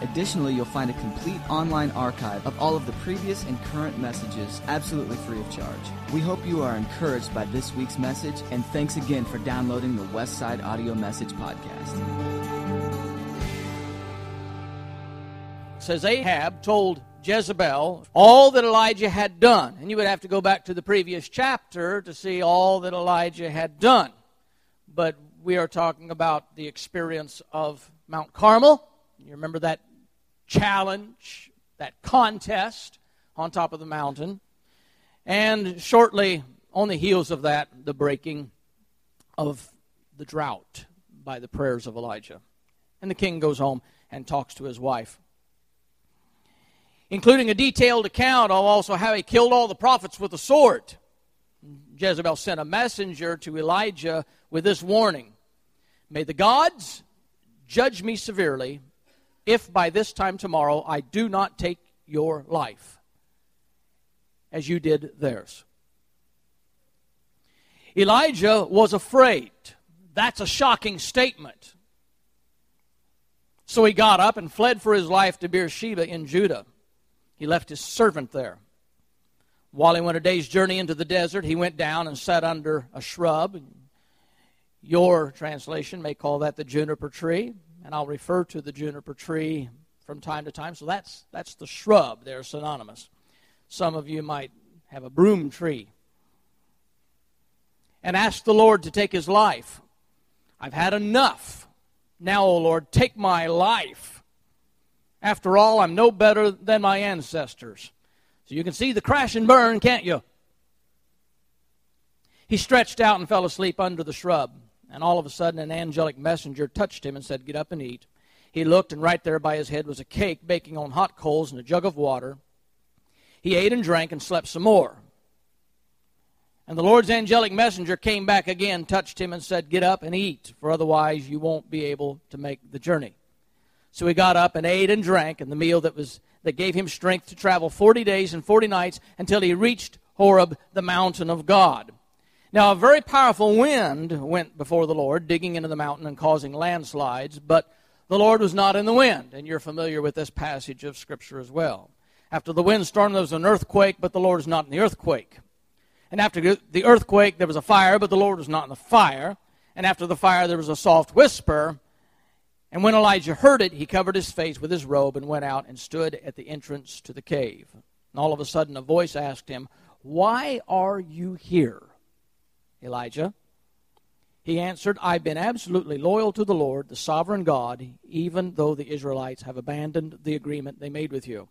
Additionally, you'll find a complete online archive of all of the previous and current messages absolutely free of charge. We hope you are encouraged by this week's message, and thanks again for downloading the Westside Audio Message Podcast. says Ahab told Jezebel all that Elijah had done. And you would have to go back to the previous chapter to see all that Elijah had done. But we are talking about the experience of Mount Carmel. You remember that challenge, that contest on top of the mountain. And shortly on the heels of that, the breaking of the drought by the prayers of Elijah. And the king goes home and talks to his wife including a detailed account of also how he killed all the prophets with a sword. Jezebel sent a messenger to Elijah with this warning May the gods judge me severely if by this time tomorrow I do not take your life as you did theirs. Elijah was afraid. That's a shocking statement. So he got up and fled for his life to Beersheba in Judah. He left his servant there. While he went a day's journey into the desert, he went down and sat under a shrub. Your translation may call that the juniper tree, and I'll refer to the juniper tree from time to time. So that's, that's the shrub, they're synonymous. Some of you might have a broom tree. And ask the Lord to take his life. I've had enough. Now, O Lord, take my life. After all, I'm no better than my ancestors. So you can see the crash and burn, can't you? He stretched out and fell asleep under the shrub. And all of a sudden, an angelic messenger touched him and said, Get up and eat. He looked, and right there by his head was a cake baking on hot coals and a jug of water. He ate and drank and slept some more. And the Lord's angelic messenger came back again, touched him, and said, Get up and eat, for otherwise you won't be able to make the journey. So he got up and ate and drank, and the meal that was that gave him strength to travel 40 days and 40 nights until he reached Horeb, the mountain of God. Now, a very powerful wind went before the Lord, digging into the mountain and causing landslides, but the Lord was not in the wind, and you're familiar with this passage of Scripture as well. After the windstorm, there was an earthquake, but the Lord is not in the earthquake. And after the earthquake, there was a fire, but the Lord was not in the fire. And after the fire, there was a soft whisper, and when Elijah heard it, he covered his face with his robe and went out and stood at the entrance to the cave. And all of a sudden, a voice asked him, Why are you here, Elijah? He answered, I've been absolutely loyal to the Lord, the sovereign God, even though the Israelites have abandoned the agreement they made with you,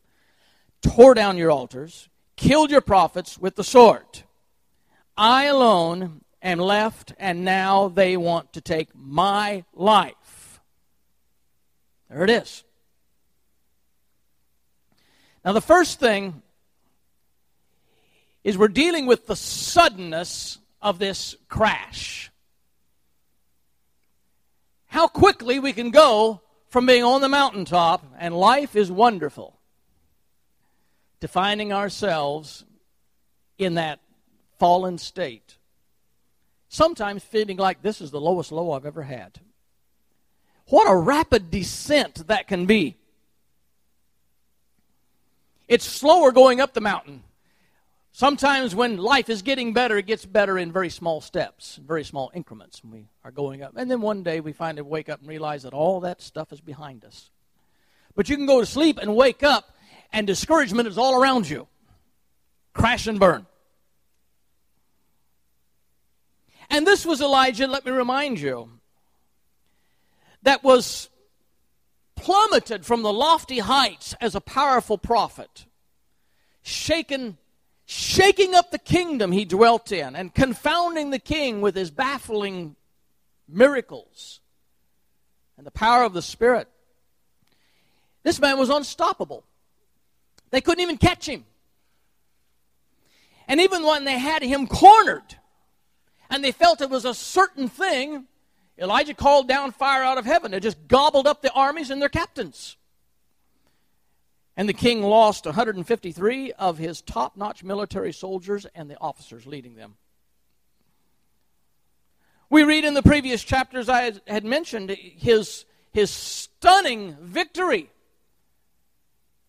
tore down your altars, killed your prophets with the sword. I alone am left, and now they want to take my life. There it is. Now, the first thing is we're dealing with the suddenness of this crash. How quickly we can go from being on the mountaintop and life is wonderful to finding ourselves in that fallen state. Sometimes feeling like this is the lowest low I've ever had. What a rapid descent that can be. It's slower going up the mountain. Sometimes when life is getting better, it gets better in very small steps, very small increments. And we are going up. And then one day we find finally wake up and realize that all that stuff is behind us. But you can go to sleep and wake up, and discouragement is all around you. Crash and burn. And this was Elijah, let me remind you that was plummeted from the lofty heights as a powerful prophet, shaken, shaking up the kingdom he dwelt in, and confounding the king with his baffling miracles and the power of the Spirit. This man was unstoppable. They couldn't even catch him. And even when they had him cornered, and they felt it was a certain thing, Elijah called down fire out of heaven. It just gobbled up the armies and their captains. And the king lost 153 of his top notch military soldiers and the officers leading them. We read in the previous chapters I had mentioned his, his stunning victory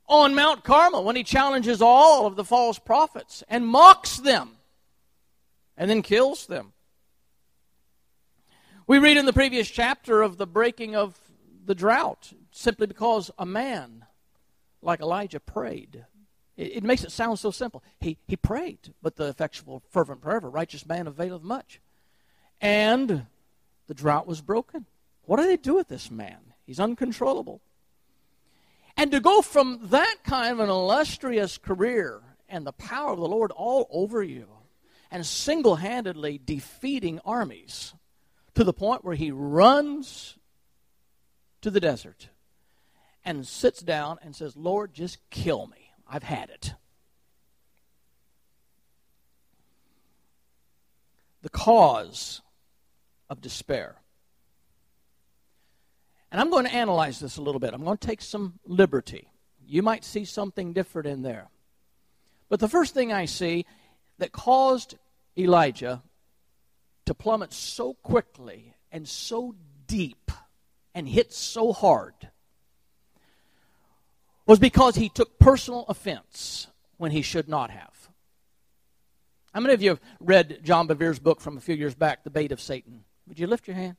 on Mount Carmel when he challenges all of the false prophets and mocks them and then kills them. We read in the previous chapter of the breaking of the drought simply because a man like Elijah prayed. It, it makes it sound so simple. He, he prayed, but the effectual, fervent prayer of a righteous man availeth much. And the drought was broken. What do they do with this man? He's uncontrollable. And to go from that kind of an illustrious career and the power of the Lord all over you and single handedly defeating armies to the point where he runs to the desert and sits down and says, Lord, just kill me. I've had it. The cause of despair. And I'm going to analyze this a little bit. I'm going to take some liberty. You might see something different in there. But the first thing I see that caused Elijah to plummet so quickly and so deep and hit so hard was because he took personal offense when he should not have. How many of you have read John Bevere's book from a few years back, The Bait of Satan? Would you lift your hand?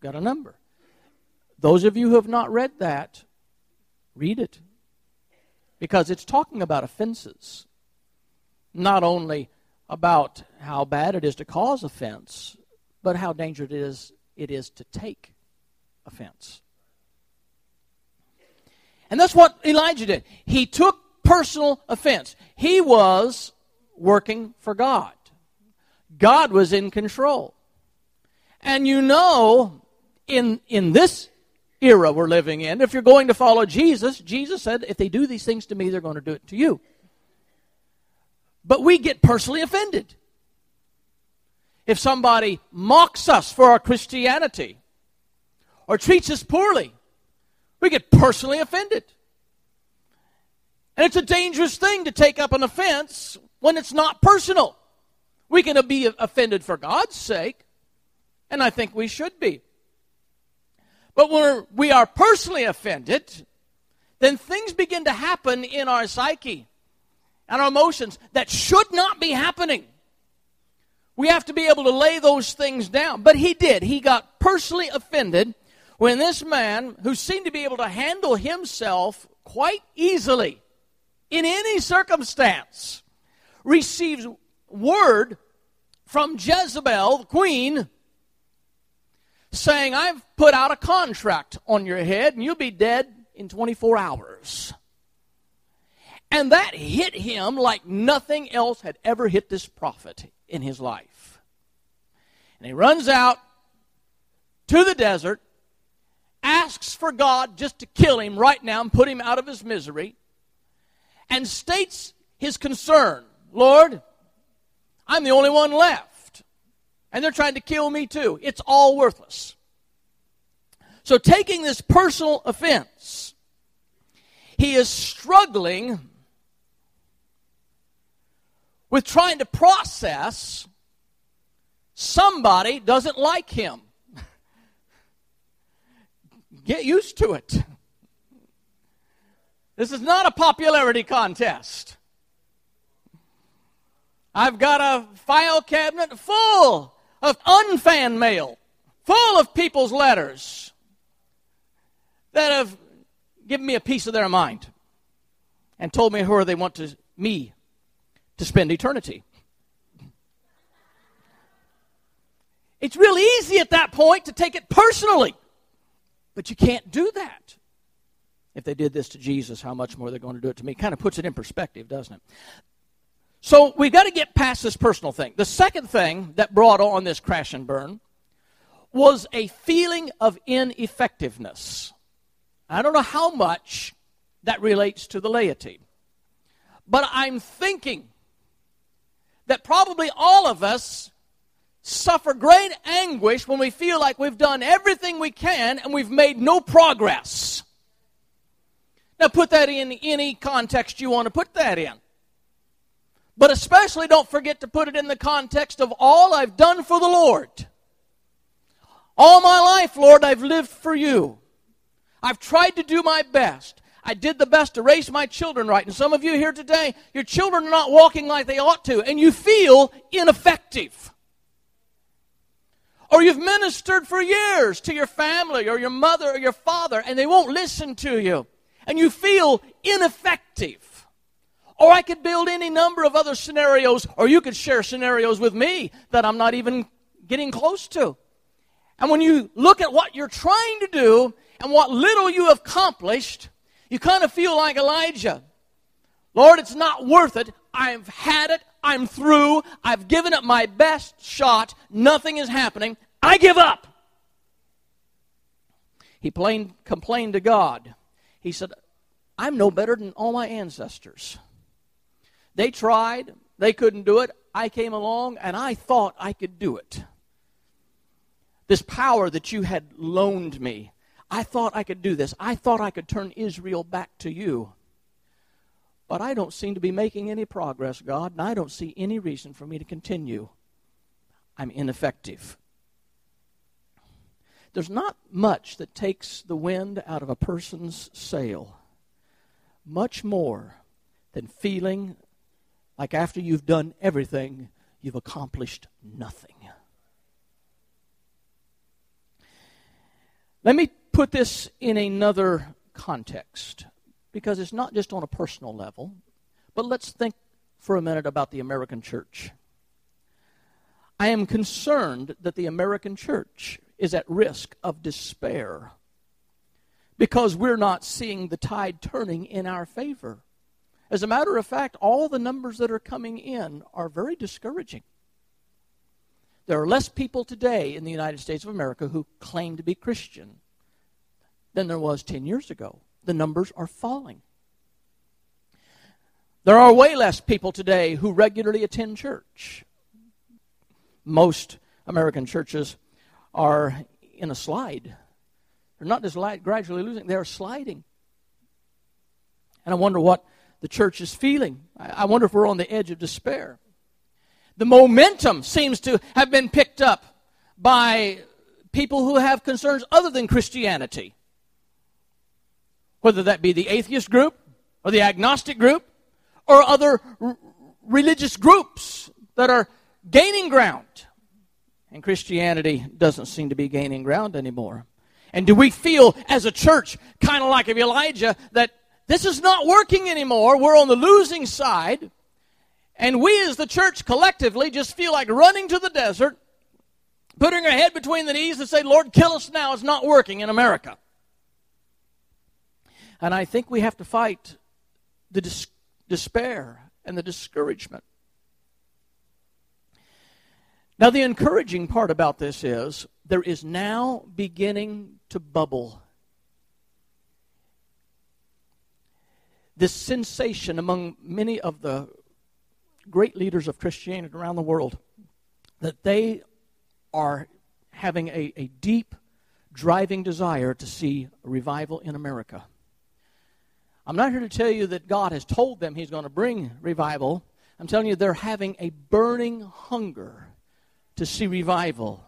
Got a number. Those of you who have not read that, read it. Because it's talking about offenses. Not only about how bad it is to cause offense, but how dangerous it is, it is to take offense. And that's what Elijah did. He took personal offense. He was working for God. God was in control. And you know, in, in this era we're living in, if you're going to follow Jesus, Jesus said, if they do these things to me, they're going to do it to you. But we get personally offended. If somebody mocks us for our Christianity or treats us poorly, we get personally offended. And it's a dangerous thing to take up an offense when it's not personal. We can be offended for God's sake, and I think we should be. But when we are personally offended, then things begin to happen in our psyche and our emotions that should not be happening. We have to be able to lay those things down. But he did. He got personally offended when this man, who seemed to be able to handle himself quite easily in any circumstance, receives word from Jezebel, the queen, saying, I've put out a contract on your head and you'll be dead in 24 hours. And that hit him like nothing else had ever hit this prophet in his life. And he runs out to the desert, asks for God just to kill him right now and put him out of his misery, and states his concern Lord, I'm the only one left. And they're trying to kill me too. It's all worthless. So, taking this personal offense, he is struggling with trying to process somebody doesn't like him. Get used to it. This is not a popularity contest. I've got a file cabinet full of unfan mail, full of people's letters that have given me a piece of their mind and told me where they want to me to spend eternity. It's real easy at that point to take it personally. But you can't do that. If they did this to Jesus, how much more they're going to do it to me? Kind of puts it in perspective, doesn't it? So we've got to get past this personal thing. The second thing that brought on this crash and burn was a feeling of ineffectiveness. I don't know how much that relates to the laity, but I'm thinking that probably all of us suffer great anguish when we feel like we've done everything we can and we've made no progress. Now, put that in any context you want to put that in. But especially don't forget to put it in the context of all I've done for the Lord. All my life, Lord, I've lived for you. I've tried to do my best. I did the best to raise my children right. And some of you here today, your children are not walking like they ought to, and you feel ineffective. Or you've ministered for years to your family or your mother or your father, and they won't listen to you and you feel ineffective. Or I could build any number of other scenarios, or you could share scenarios with me that I'm not even getting close to. And when you look at what you're trying to do and what little you have accomplished, you kind of feel like Elijah. Lord, it's not worth it. I've had it. I'm through. I've given it my best shot. Nothing is happening. I give up. He plain, complained to God. He said, I'm no better than all my ancestors. They tried, they couldn't do it. I came along and I thought I could do it. This power that you had loaned me, I thought I could do this. I thought I could turn Israel back to you. But I don't seem to be making any progress, God, and I don't see any reason for me to continue. I'm ineffective. There's not much that takes the wind out of a person's sail, much more than feeling like after you've done everything, you've accomplished nothing. Let me put this in another context because it's not just on a personal level, but let's think for a minute about the American church. I am concerned that the American church is at risk of despair because we're not seeing the tide turning in our favor. As a matter of fact, all the numbers that are coming in are very discouraging. There are less people today in the United States of America who claim to be Christian than there was 10 years ago. The numbers are falling. There are way less people today who regularly attend church. Most American churches are in a slide. They're not just gradually losing, they're sliding. And I wonder what the church is feeling. I wonder if we're on the edge of despair. The momentum seems to have been picked up by people who have concerns other than Christianity. Whether that be the atheist group, or the agnostic group, or other r- religious groups that are gaining ground. And Christianity doesn't seem to be gaining ground anymore. And do we feel as a church, kind of like of Elijah, that this is not working anymore? We're on the losing side. And we as the church collectively just feel like running to the desert, putting our head between the knees and say, Lord, kill us now. It's not working in America. And I think we have to fight the dis- despair and the discouragement now, the encouraging part about this is there is now beginning to bubble this sensation among many of the great leaders of Christianity around the world that they are having a, a deep, driving desire to see revival in America. I'm not here to tell you that God has told them He's going to bring revival. I'm telling you they're having a burning hunger to see revival.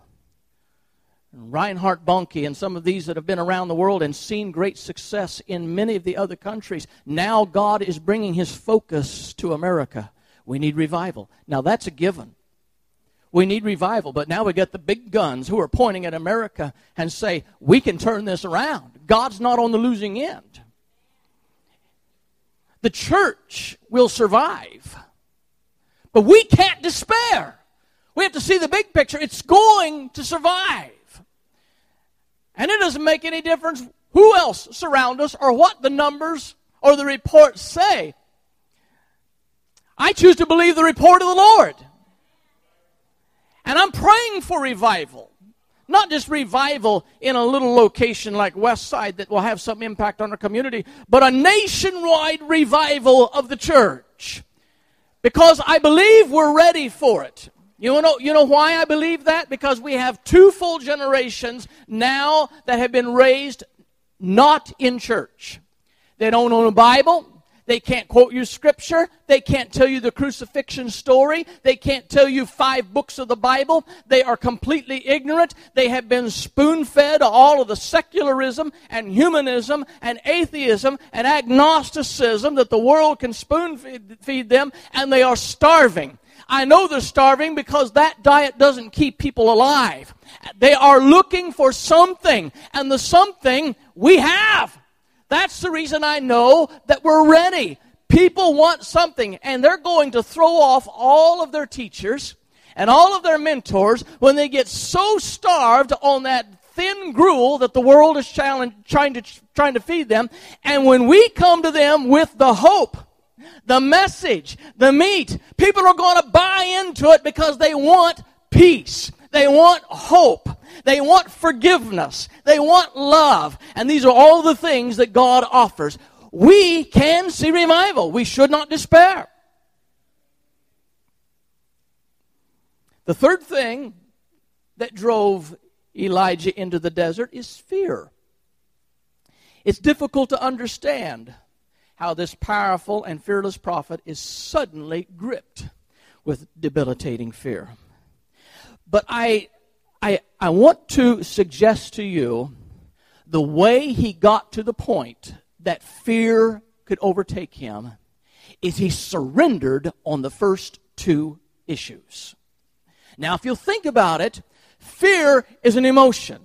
Reinhard Bonnke and some of these that have been around the world and seen great success in many of the other countries. Now God is bringing his focus to America. We need revival. Now that's a given. We need revival, but now we got the big guns who are pointing at America and say, we can turn this around. God's not on the losing end. The church will survive, but we can't despair. We have to see the big picture. It's going to survive. And it doesn't make any difference who else surround us or what the numbers or the reports say. I choose to believe the report of the Lord. And I'm praying for revival. Not just revival in a little location like West Side that will have some impact on our community, but a nationwide revival of the church. Because I believe we're ready for it. You know, you know why I believe that? Because we have two full generations now that have been raised not in church. They don't own a Bible. They can't quote you scripture. They can't tell you the crucifixion story. They can't tell you five books of the Bible. They are completely ignorant. They have been spoon fed all of the secularism and humanism and atheism and agnosticism that the world can spoon feed them, and they are starving. I know they're starving because that diet doesn't keep people alive. They are looking for something, and the something we have. That's the reason I know that we're ready. People want something, and they're going to throw off all of their teachers and all of their mentors when they get so starved on that thin gruel that the world is trying to, trying to feed them. And when we come to them with the hope, the message, the meat, people are going to buy into it because they want peace. They want hope. They want forgiveness. They want love. And these are all the things that God offers. We can see revival. We should not despair. The third thing that drove Elijah into the desert is fear. It's difficult to understand how this powerful and fearless prophet is suddenly gripped with debilitating fear. But I, I, I want to suggest to you the way he got to the point that fear could overtake him is he surrendered on the first two issues. Now, if you'll think about it, fear is an emotion.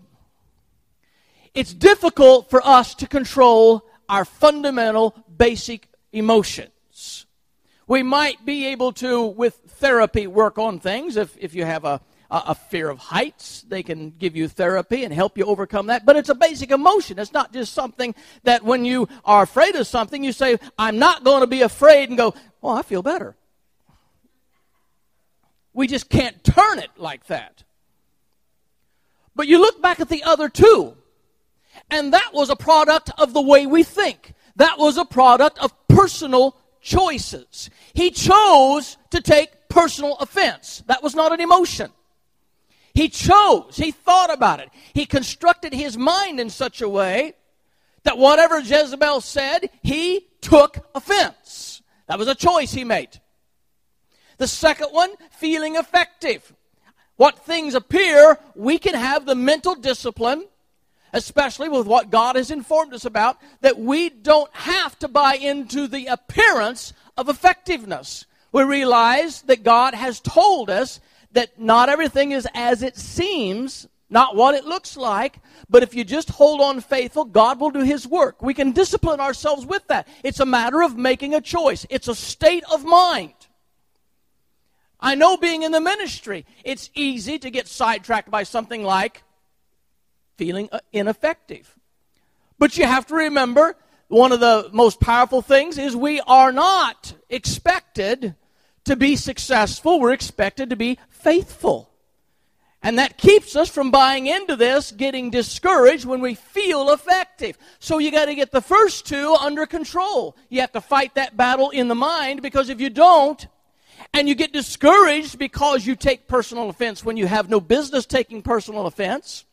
It's difficult for us to control our fundamental basic emotions. We might be able to, with therapy, work on things. If, if you have a, a fear of heights, they can give you therapy and help you overcome that. But it's a basic emotion. It's not just something that when you are afraid of something, you say, I'm not going to be afraid, and go, well, I feel better. We just can't turn it like that. But you look back at the other two, and that was a product of the way we think. That was a product of personal choices. He chose to take personal offense. That was not an emotion. He chose, he thought about it. He constructed his mind in such a way that whatever Jezebel said, he took offense. That was a choice he made. The second one, feeling effective. What things appear, we can have the mental discipline especially with what God has informed us about, that we don't have to buy into the appearance of effectiveness. We realize that God has told us that not everything is as it seems, not what it looks like, but if you just hold on faithful, God will do His work. We can discipline ourselves with that. It's a matter of making a choice, it's a state of mind. I know being in the ministry, it's easy to get sidetracked by something like, feeling uh, ineffective. But you have to remember one of the most powerful things is we are not expected to be successful, we're expected to be faithful. And that keeps us from buying into this, getting discouraged when we feel effective. So you got to get the first two under control. You have to fight that battle in the mind because if you don't, and you get discouraged because you take personal offense when you have no business taking personal offense,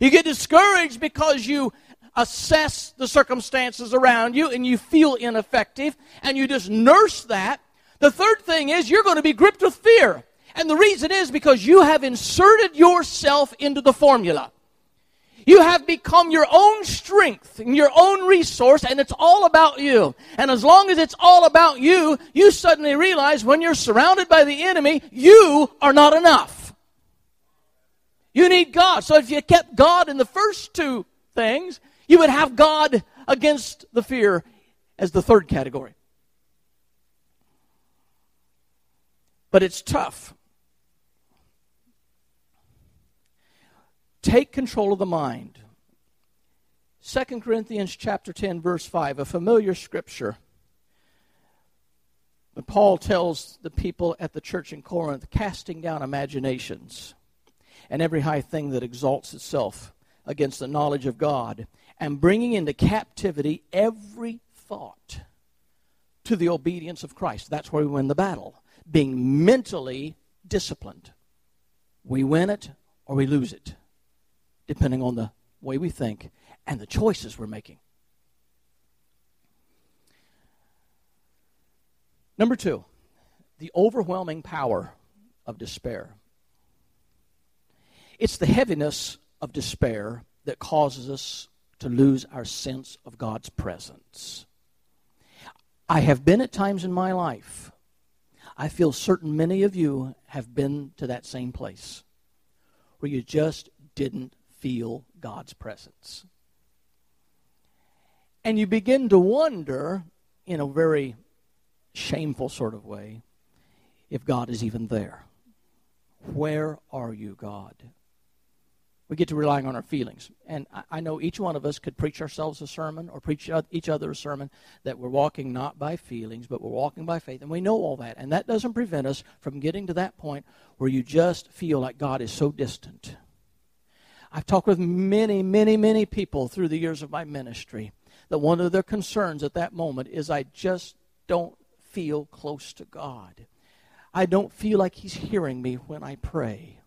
you get discouraged because you assess the circumstances around you and you feel ineffective and you just nurse that. The third thing is you're going to be gripped with fear. And the reason is because you have inserted yourself into the formula. You have become your own strength and your own resource, and it's all about you. And as long as it's all about you, you suddenly realize when you're surrounded by the enemy, you are not enough. You need God. So if you kept God in the first two things, you would have God against the fear as the third category. But it's tough. Take control of the mind. 2 Corinthians chapter 10 verse 5, a familiar scripture. Paul tells the people at the church in Corinth, casting down imaginations and every high thing that exalts itself against the knowledge of God, and bringing into captivity every thought to the obedience of Christ. That's where we win the battle, being mentally disciplined. We win it or we lose it, depending on the way we think and the choices we're making. Number two, the overwhelming power of despair. It's the heaviness of despair that causes us to lose our sense of God's presence. I have been at times in my life. I feel certain many of you have been to that same place where you just didn't feel God's presence. And you begin to wonder, in a very shameful sort of way, if God is even there. Where are you, God? We get to relying on our feelings. And I, know each one of us could preach ourselves a sermon or preach each other a sermon that we're walking not by feelings, but we're walking by faith. And we know all that. And that doesn't prevent us from getting to that point where you just feel like God is so distant. I've talked with many, many, many people through the years of my ministry that one of their concerns at that moment is I just don't feel close to God. I don't feel like He's hearing me when I pray.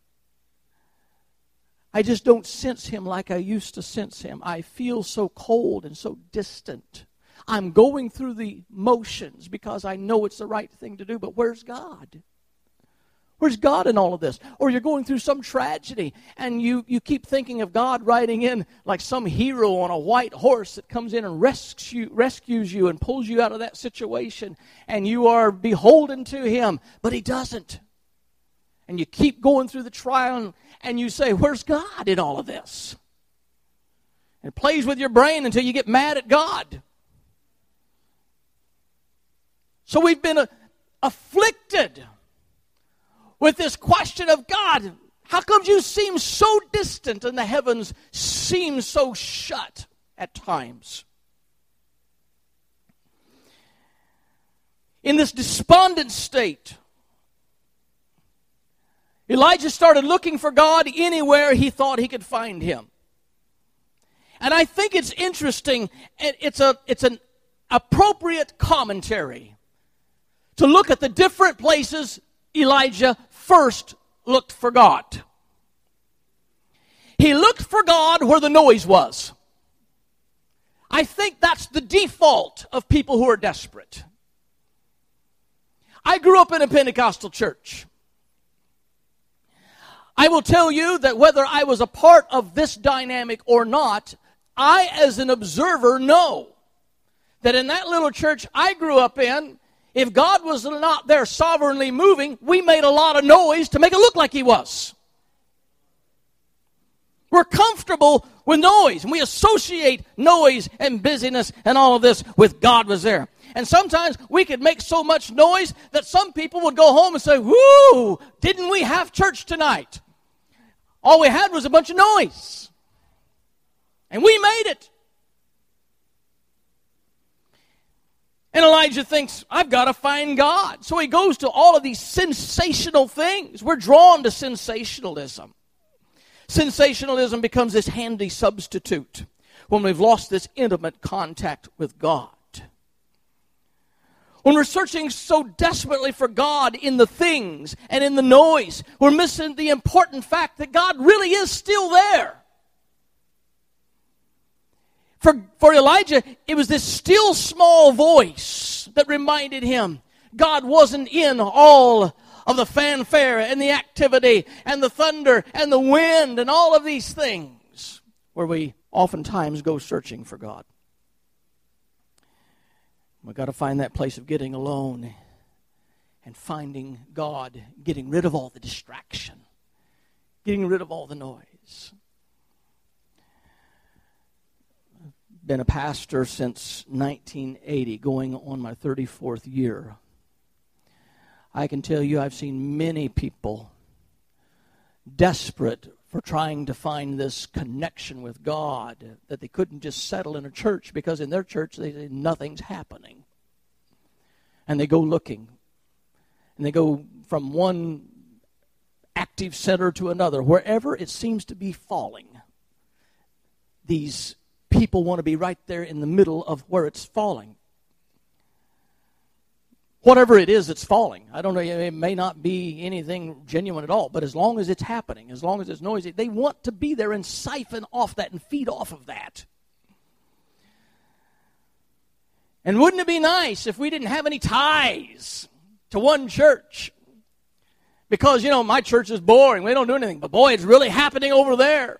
I just don't sense Him like I used to sense Him. I feel so cold and so distant. I'm going through the motions because I know it's the right thing to do, but where's God? Where's God in all of this? Or you're going through some tragedy and you, you keep thinking of God riding in like some hero on a white horse that comes in and rescues you, rescues you and pulls you out of that situation and you are beholden to Him, but He doesn't. And you keep going through the trial and you say, Where's God in all of this? And it plays with your brain until you get mad at God. So we've been uh, afflicted with this question of God, how come you seem so distant and the heavens seem so shut at times? In this despondent state, Elijah started looking for God anywhere he thought he could find him. And I think it's interesting, it's, a, it's an appropriate commentary to look at the different places Elijah first looked for God. He looked for God where the noise was. I think that's the default of people who are desperate. I grew up in a Pentecostal church. I will tell you that whether I was a part of this dynamic or not, I, as an observer, know that in that little church I grew up in, if God was not there sovereignly moving, we made a lot of noise to make it look like He was. We're comfortable with noise, and we associate noise and busyness and all of this with God was there. And sometimes we could make so much noise that some people would go home and say, Whoo, didn't we have church tonight? All we had was a bunch of noise. And we made it. And Elijah thinks, I've got to find God. So he goes to all of these sensational things. We're drawn to sensationalism. Sensationalism becomes this handy substitute when we've lost this intimate contact with God. When we're searching so desperately for God in the things and in the noise, we're missing the important fact that God really is still there. For, for Elijah, it was this still small voice that reminded him God wasn't in all of the fanfare and the activity and the thunder and the wind and all of these things where we oftentimes go searching for God. We've got to find that place of getting alone and finding God, getting rid of all the distraction, getting rid of all the noise. been a pastor since 1980, going on my 34th year. I can tell you I've seen many people desperate for trying to find this connection with God that they couldn't just settle in a church because in their church they say nothing's happening. And they go looking. And they go from one active center to another, wherever it seems to be falling. These people want to be right there in the middle of where it's falling. Whatever it is that's falling. I don't know, it may not be anything genuine at all, but as long as it's happening, as long as it's noisy, they want to be there and siphon off that and feed off of that. And wouldn't it be nice if we didn't have any ties to one church? Because, you know, my church is boring. We don't do anything. But boy, it's really happening over there.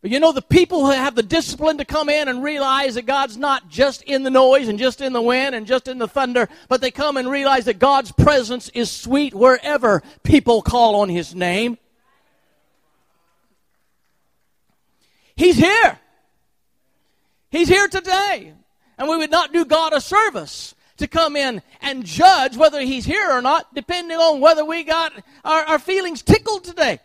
But you know, the people who have the discipline to come in and realize that God's not just in the noise and just in the wind and just in the thunder, but they come and realize that God's presence is sweet wherever people call on His name. He's here. He's here today. And we would not do God a service to come in and judge whether He's here or not, depending on whether we got our, our feelings tickled today.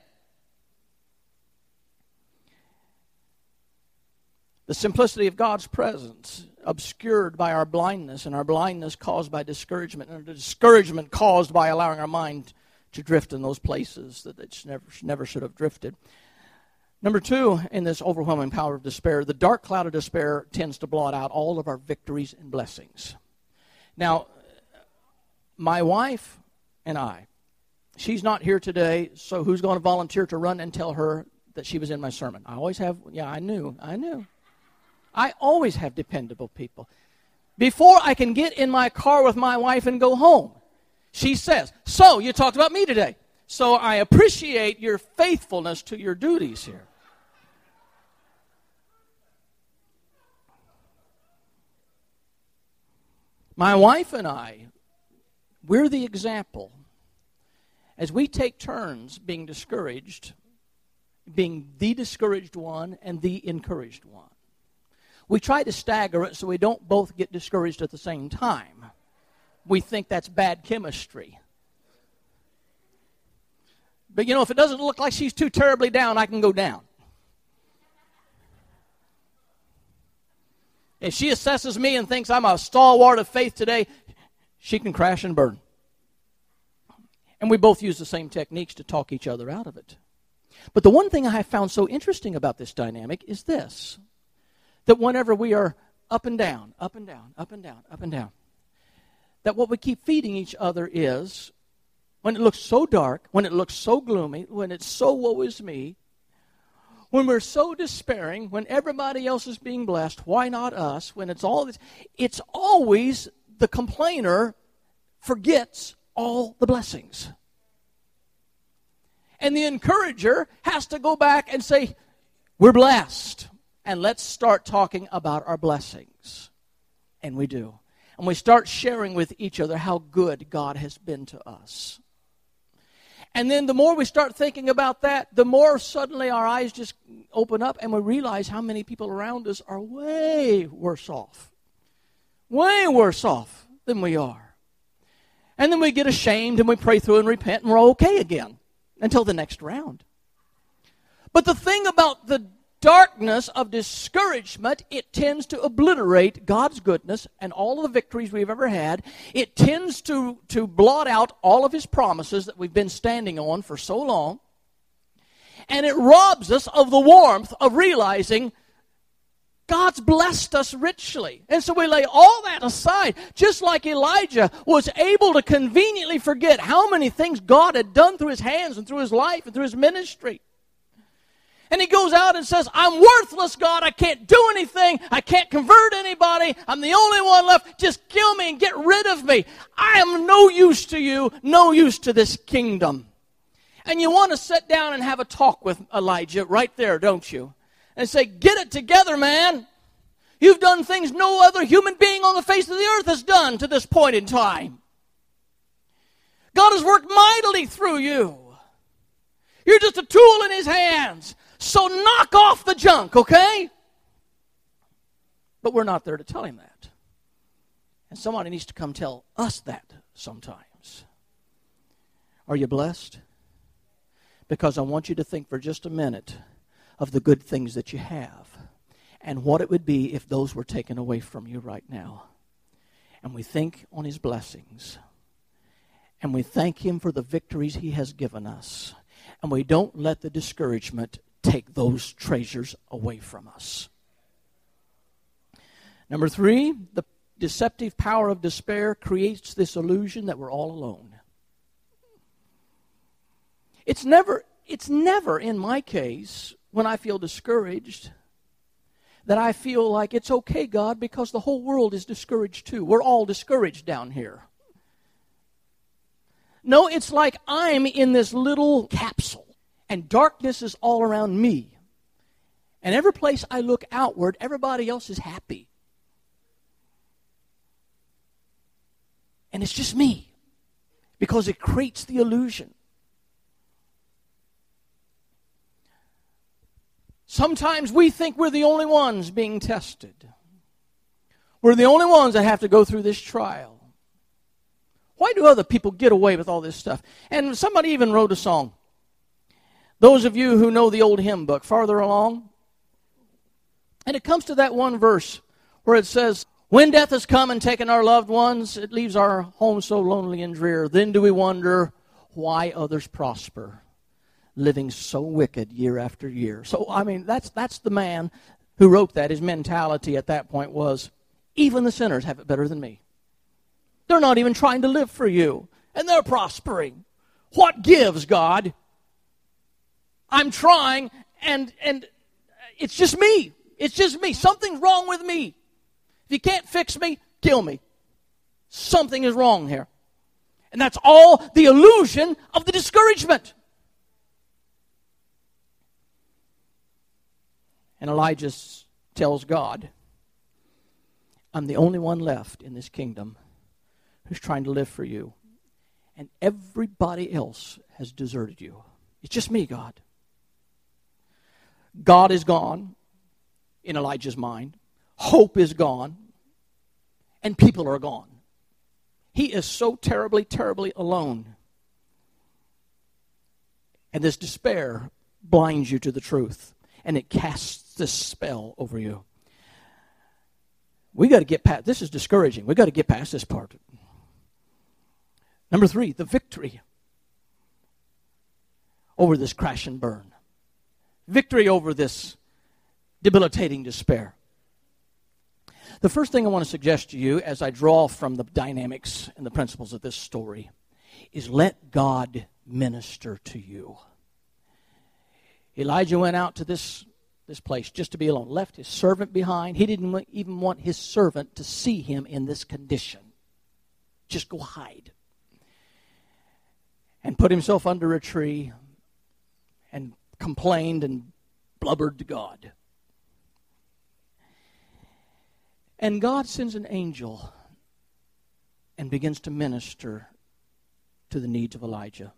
The simplicity of God's presence, obscured by our blindness, and our blindness caused by discouragement, and the discouragement caused by allowing our mind to drift in those places that it never, never should have drifted. Number two, in this overwhelming power of despair, the dark cloud of despair tends to blot out all of our victories and blessings. Now, my wife and I, she's not here today, so who's going to volunteer to run and tell her that she was in my sermon? I always have, yeah, I knew, I knew. I always have dependable people. Before I can get in my car with my wife and go home, she says, So, you talked about me today. So I appreciate your faithfulness to your duties here. My wife and I, we're the example. As we take turns being discouraged, being the discouraged one and the encouraged one. We try to stagger it so we don't both get discouraged at the same time. We think that's bad chemistry. But you know, if it doesn't look like she's too terribly down, I can go down. If she assesses me and thinks I'm a stalwart of faith today, she can crash and burn. And we both use the same techniques to talk each other out of it. But the one thing I have found so interesting about this dynamic is this that whenever we are up and down, up and down, up and down, up and down, that what we keep feeding each other is when it looks so dark, when it looks so gloomy, when it's so woe is me, when we're so despairing, when everybody else is being blessed, why not us? When it's all this, it's always the complainer forgets all the blessings. And the encourager has to go back and say, We're blessed and let's start talking about our blessings. And we do. And we start sharing with each other how good God has been to us. And then the more we start thinking about that, the more suddenly our eyes just open up and we realize how many people around us are way worse off. Way worse off than we are. And then we get ashamed and we pray through and repent and we're okay again until the next round. But the thing about the darkness of discouragement, it tends to obliterate God's goodness and all of the victories we've ever had. It tends to, to blot out all of His promises that we've been standing on for so long. And it robs us of the warmth of realizing God's blessed us richly. And so we lay all that aside, just like Elijah was able to conveniently forget how many things God had done through his hands and through his life and through his ministry. And he goes out and says, I'm worthless, God. I can't do anything. I can't convert anybody. I'm the only one left. Just kill me and get rid of me. I am no use to you, no use to this kingdom. And you want to sit down and have a talk with Elijah right there, don't you? And say, Get it together, man. You've done things no other human being on the face of the earth has done to this point in time. God has worked mightily through you. You're just a tool in his hands. So knock off the junk, okay? But we're not there to tell him that. And somebody needs to come tell us that sometimes. Are you blessed? Because I want you to think for just a minute of the good things that you have and what it would be if those were taken away from you right now. And we think on his blessings. And we thank him for the victories he has given us. And we don't let the discouragement take those treasures away from us. Number three, the deceptive power of despair creates this illusion that we're all alone. It's never, it's never in my case when I feel discouraged that I feel like it's okay, God, because the whole world is discouraged too. We're all discouraged down here. No, it's like I'm in this little capsule and darkness is all around me. And every place I look outward, everybody else is happy. And it's just me because it creates the illusion. Sometimes we think we're the only ones being tested. We're the only ones that have to go through this trial. Why do other people get away with all this stuff? And somebody even wrote a song. Those of you who know the old hymn book, farther along, and it comes to that one verse where it says, When death has come and taken our loved ones, it leaves our home so lonely and drear. Then do we wonder why others prosper living so wicked year after year. So, I mean, that's, that's the man who wrote that. His mentality at that point was even the sinners have it better than me. They're not even trying to live for you, and they're prospering. What gives, God? I'm trying, and, and it's just me. It's just me. Something's wrong with me. If you can't fix me, kill me. Something is wrong here. And that's all the illusion of the discouragement. And Elijah tells God, I'm the only one left in this kingdom who's trying to live for you. And everybody else has deserted you. It's just me, God. God is gone in Elijah's mind. Hope is gone. And people are gone. He is so terribly, terribly alone. And this despair blinds you to the truth and it casts this spell over you. We got to get past this is discouraging. We got to get past this part. Number 3, the victory over this crash and burn. Victory over this debilitating despair. The first thing I want to suggest to you as I draw from the dynamics and the principles of this story is let God minister to you. Elijah went out to this, this place just to be alone, left his servant behind. He didn't even want his servant to see him in this condition. Just go hide. And put himself under a tree and complained and blubbered to God. And God sends an angel and begins to minister to the needs of Elijah.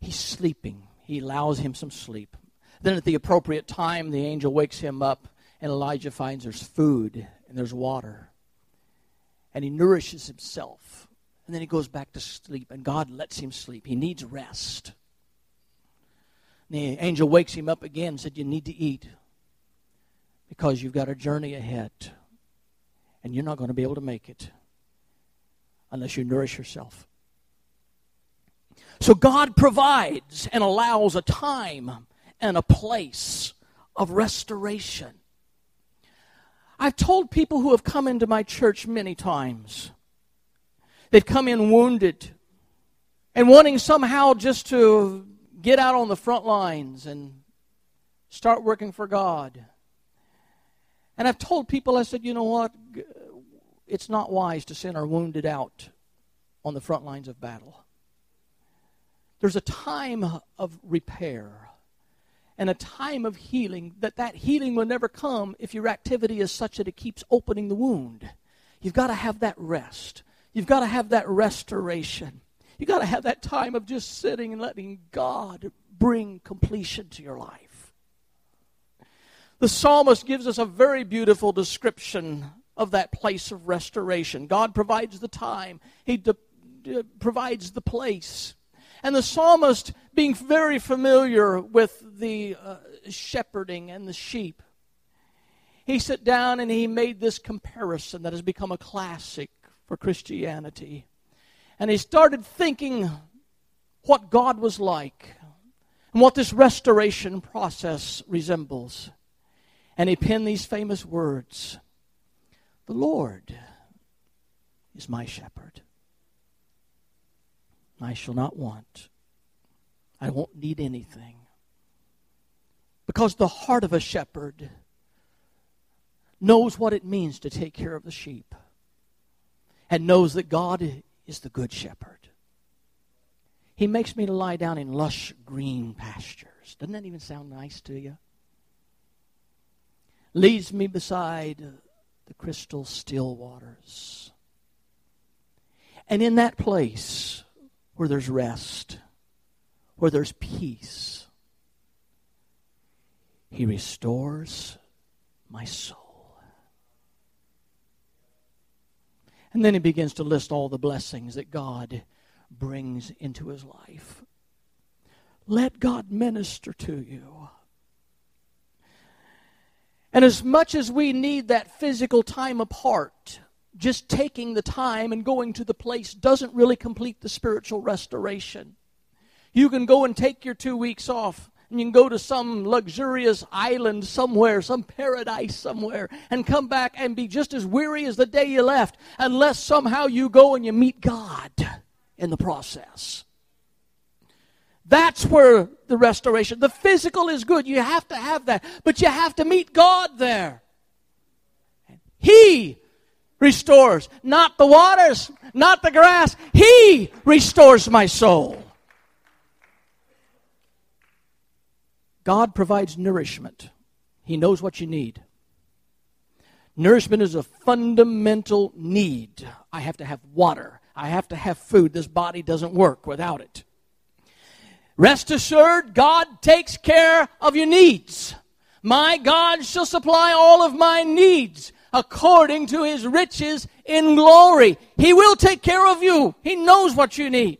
He's sleeping he allows him some sleep. Then at the appropriate time, the angel wakes him up, and Elijah finds there's food and there's water. And he nourishes himself. And then he goes back to sleep, and God lets him sleep. He needs rest. The angel wakes him up again and said, You need to eat because you've got a journey ahead, and you're not going to be able to make it unless you nourish yourself. So God provides and allows a time and a place of restoration. I've told people who have come into my church many times, they've come in wounded and wanting somehow just to get out on the front lines and start working for God. And I've told people, I said, you know what? It's not wise to send our wounded out on the front lines of battle. There's a time of repair and a time of healing that that healing will never come if your activity is such that it keeps opening the wound. You've got to have that rest. You've got to have that restoration. You've got to have that time of just sitting and letting God bring completion to your life. The psalmist gives us a very beautiful description of that place of restoration. God provides the time, He de- de- provides the place. And the psalmist, being very familiar with the uh, shepherding and the sheep, he sat down and he made this comparison that has become a classic for Christianity. And he started thinking what God was like and what this restoration process resembles. And he penned these famous words The Lord is my shepherd. I shall not want. I won't need anything. Because the heart of a shepherd knows what it means to take care of the sheep and knows that God is the good shepherd. He makes me to lie down in lush green pastures. Doesn't that even sound nice to you? Leads me beside the crystal still waters. And in that place where there's rest, where there's peace, He restores my soul. And then he begins to list all the blessings that God brings into his life. Let God minister to you. And as much as we need that physical time apart, just taking the time and going to the place doesn't really complete the spiritual restoration. You can go and take your two weeks off and you can go to some luxurious island somewhere, some paradise somewhere, and come back and be just as weary as the day you left, unless somehow you go and you meet God in the process. That's where the restoration, the physical is good. You have to have that, but you have to meet God there. He restores, not the waters, not the grass. He restores my soul. God provides nourishment. He knows what you need. Nourishment is a fundamental need. I have to have water. I have to have food. This body doesn't work without it. Rest assured, God takes care of your needs. My God shall supply all of my needs according to his riches in glory. He will take care of you. He knows what you need.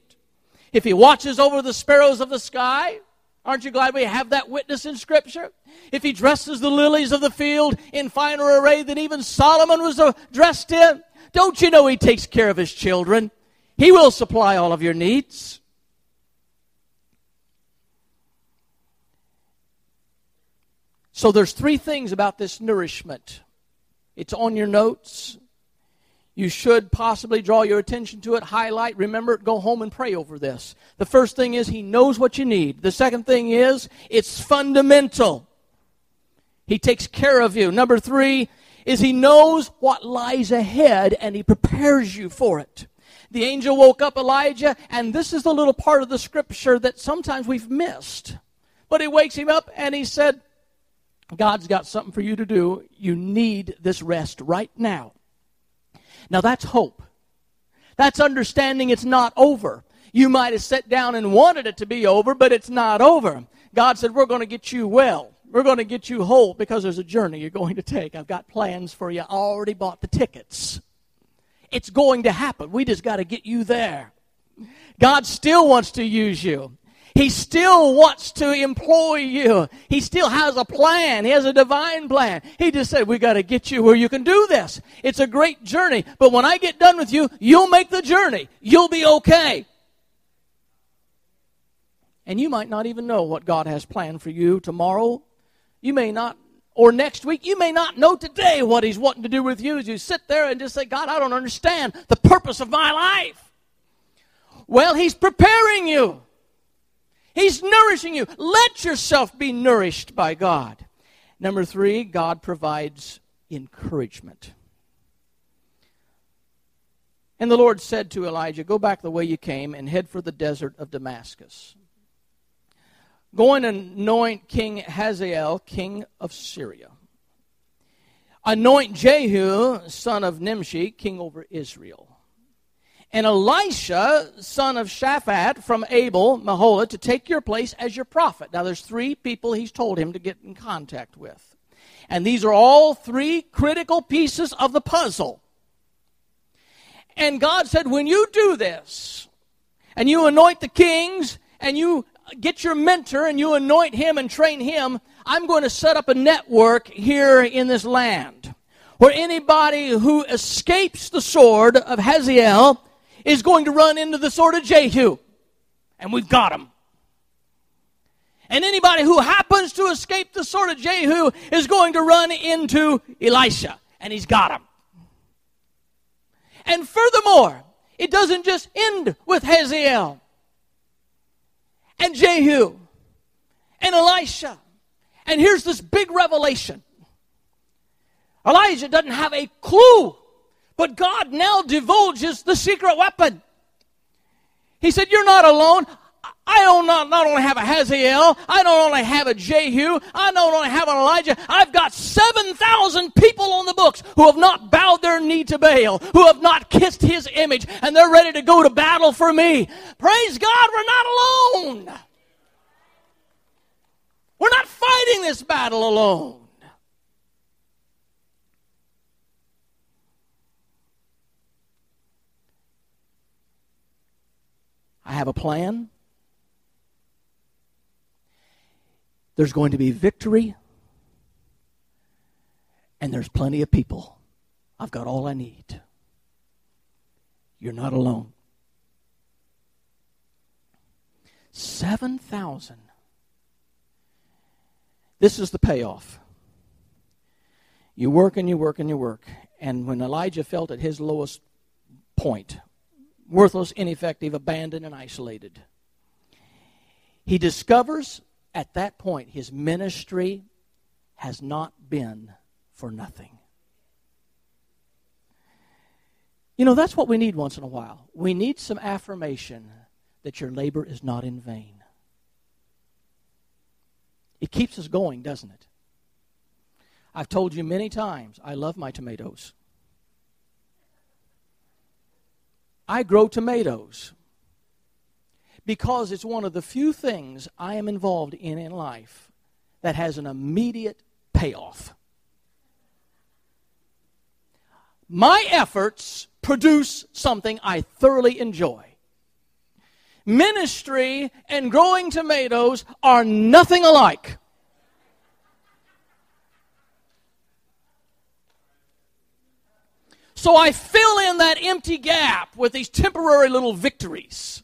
If he watches over the sparrows of the sky, aren't you glad we have that witness in Scripture? If he dresses the lilies of the field in finer array than even Solomon was uh, dressed in, don't you know He takes care of His children? He will supply all of your needs. So there's three things about this nourishment. It's on your notes. You should possibly draw your attention to it, highlight, remember it, go home and pray over this. The first thing is he knows what you need. The second thing is it's fundamental. He takes care of you. Number three, is he knows what lies ahead and he prepares you for it. The angel woke up Elijah, and this is the little part of the scripture that sometimes we've missed. But he wakes him up and he said, God's got something for you to do. You need this rest right now. Now that's hope. That's understanding it's not over. You might have sat down and wanted it to be over, but it's not over. God said, We're going to get you well. We're going to get you whole because there's a journey you're going to take. I've got plans for you. I already bought the tickets. It's going to happen. We just got to get you there. God still wants to use you. He still wants to employ you. He still has a plan. He has a divine plan. He just said, we got to get you where you can do this. It's a great journey. But when I get done with you, you'll make the journey. You'll be okay. And you might not even know what God has planned for you tomorrow you may not, or next week, you may not know today what He's wanting to do with you as you sit there and just say, God, I don't understand the purpose of my life. Well, He's preparing you. He's nourishing you. Let yourself be nourished by God. Number three, God provides encouragement. And the Lord said to Elijah, Go back the way you came and head for the desert of Damascus. Go and anoint King Hazael, king of Syria. Anoint Jehu, son of Nimshi, king over Israel. And Elisha, son of Shaphat from Abel, Meholah, to take your place as your prophet. Now there's three people he's told him to get in contact with. And these are all three critical pieces of the puzzle. And God said, when you do this, and you anoint the kings, and you get your mentor and you anoint him and train him, I'm going to set up a network here in this land where anybody who escapes the sword of Hazael is going to run into the sword of Jehu. And we've got him. And anybody who happens to escape the sword of Jehu is going to run into Elisha. And he's got him. And furthermore, it doesn't just end with Hazael and Jehu and Elisha. And here's this big revelation Elijah doesn't have a clue, but God now divulges the secret weapon. He said, You're not alone. I don't not, not only have a Hazael, I don't only have a Jehu, I don't only have an Elijah, I've got 7,000 people on the books who have not bowed their knee to Baal, who have not kissed his image, and they're ready to go to battle for me. Praise God, we're not alone. We're not fighting this battle alone. I have a plan. There's going to be victory, and there's plenty of people. I've got all I need. You're not alone. 7,000. This is the payoff. You work and you work and you work. And when Elijah felt at his lowest point, worthless, ineffective, abandoned, and isolated, he discovers at that point, his ministry has not been for nothing. You know, that's what we need once in a while. We need some affirmation that your labor is not in vain. It keeps us going, doesn't it? I've told you many times I love my tomatoes. I grow tomatoes because it's one of the few things I am involved in in life that has an immediate payoff. My efforts produce something I thoroughly enjoy. Ministry and growing tomatoes are nothing alike. So I fill in that empty gap with these temporary little victories.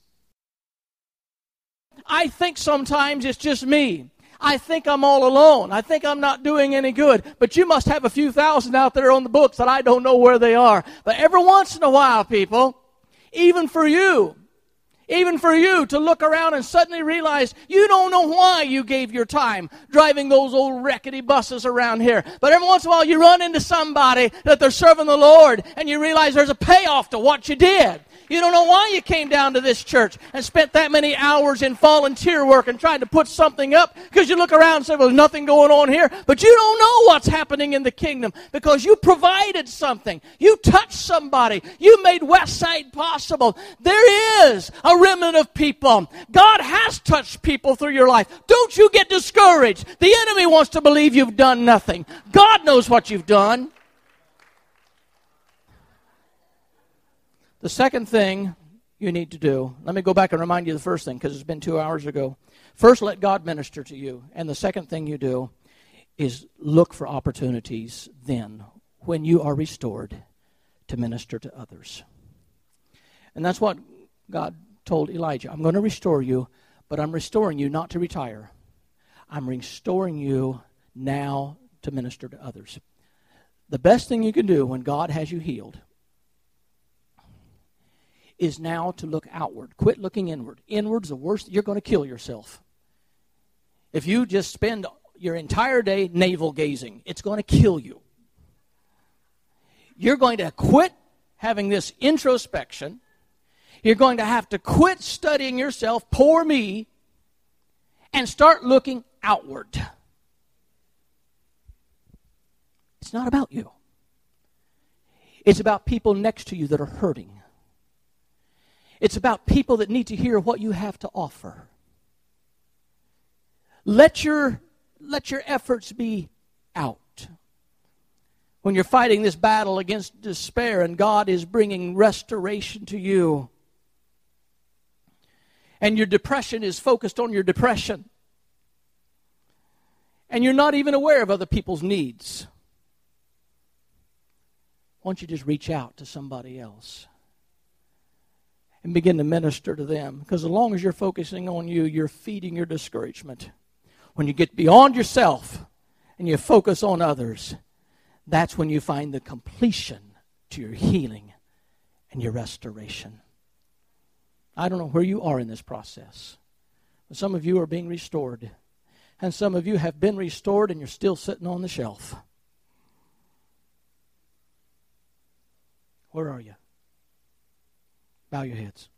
I think sometimes it's just me. I think I'm all alone. I think I'm not doing any good. But you must have a few thousand out there on the books that I don't know where they are. But every once in a while, people, even for you, even for you to look around and suddenly realize you don't know why you gave your time driving those old rickety buses around here. But every once in a while you run into somebody that they're serving the Lord and you realize there's a payoff to what you did. You don't know why you came down to this church and spent that many hours in volunteer work and tried to put something up because you look around and say, well, there's nothing going on here. But you don't know what's happening in the kingdom because you provided something. You touched somebody. You made Westside possible. There is a remnant of people. God has touched people through your life. Don't you get discouraged. The enemy wants to believe you've done nothing. God knows what you've done. The second thing you need to do, let me go back and remind you the first thing because it's been two hours ago. First, let God minister to you. And the second thing you do is look for opportunities then, when you are restored, to minister to others. And that's what God told Elijah I'm going to restore you, but I'm restoring you not to retire. I'm restoring you now to minister to others. The best thing you can do when God has you healed is now to look outward. Quit looking inward. Inward's the worst. You're going to kill yourself. If you just spend your entire day navel gazing, it's going to kill you. You're going to quit having this introspection. You're going to have to quit studying yourself, poor me, and start looking outward. It's not about you. It's about people next to you that are hurting. It's about people that need to hear what you have to offer. Let your, let your efforts be out. When you're fighting this battle against despair and God is bringing restoration to you, and your depression is focused on your depression, and you're not even aware of other people's needs, why don't you just reach out to somebody else? And begin to minister to them. Because as long as you're focusing on you, you're feeding your discouragement. When you get beyond yourself and you focus on others, that's when you find the completion to your healing and your restoration. I don't know where you are in this process. But some of you are being restored. And some of you have been restored and you're still sitting on the shelf. Where are you? Bow your heads.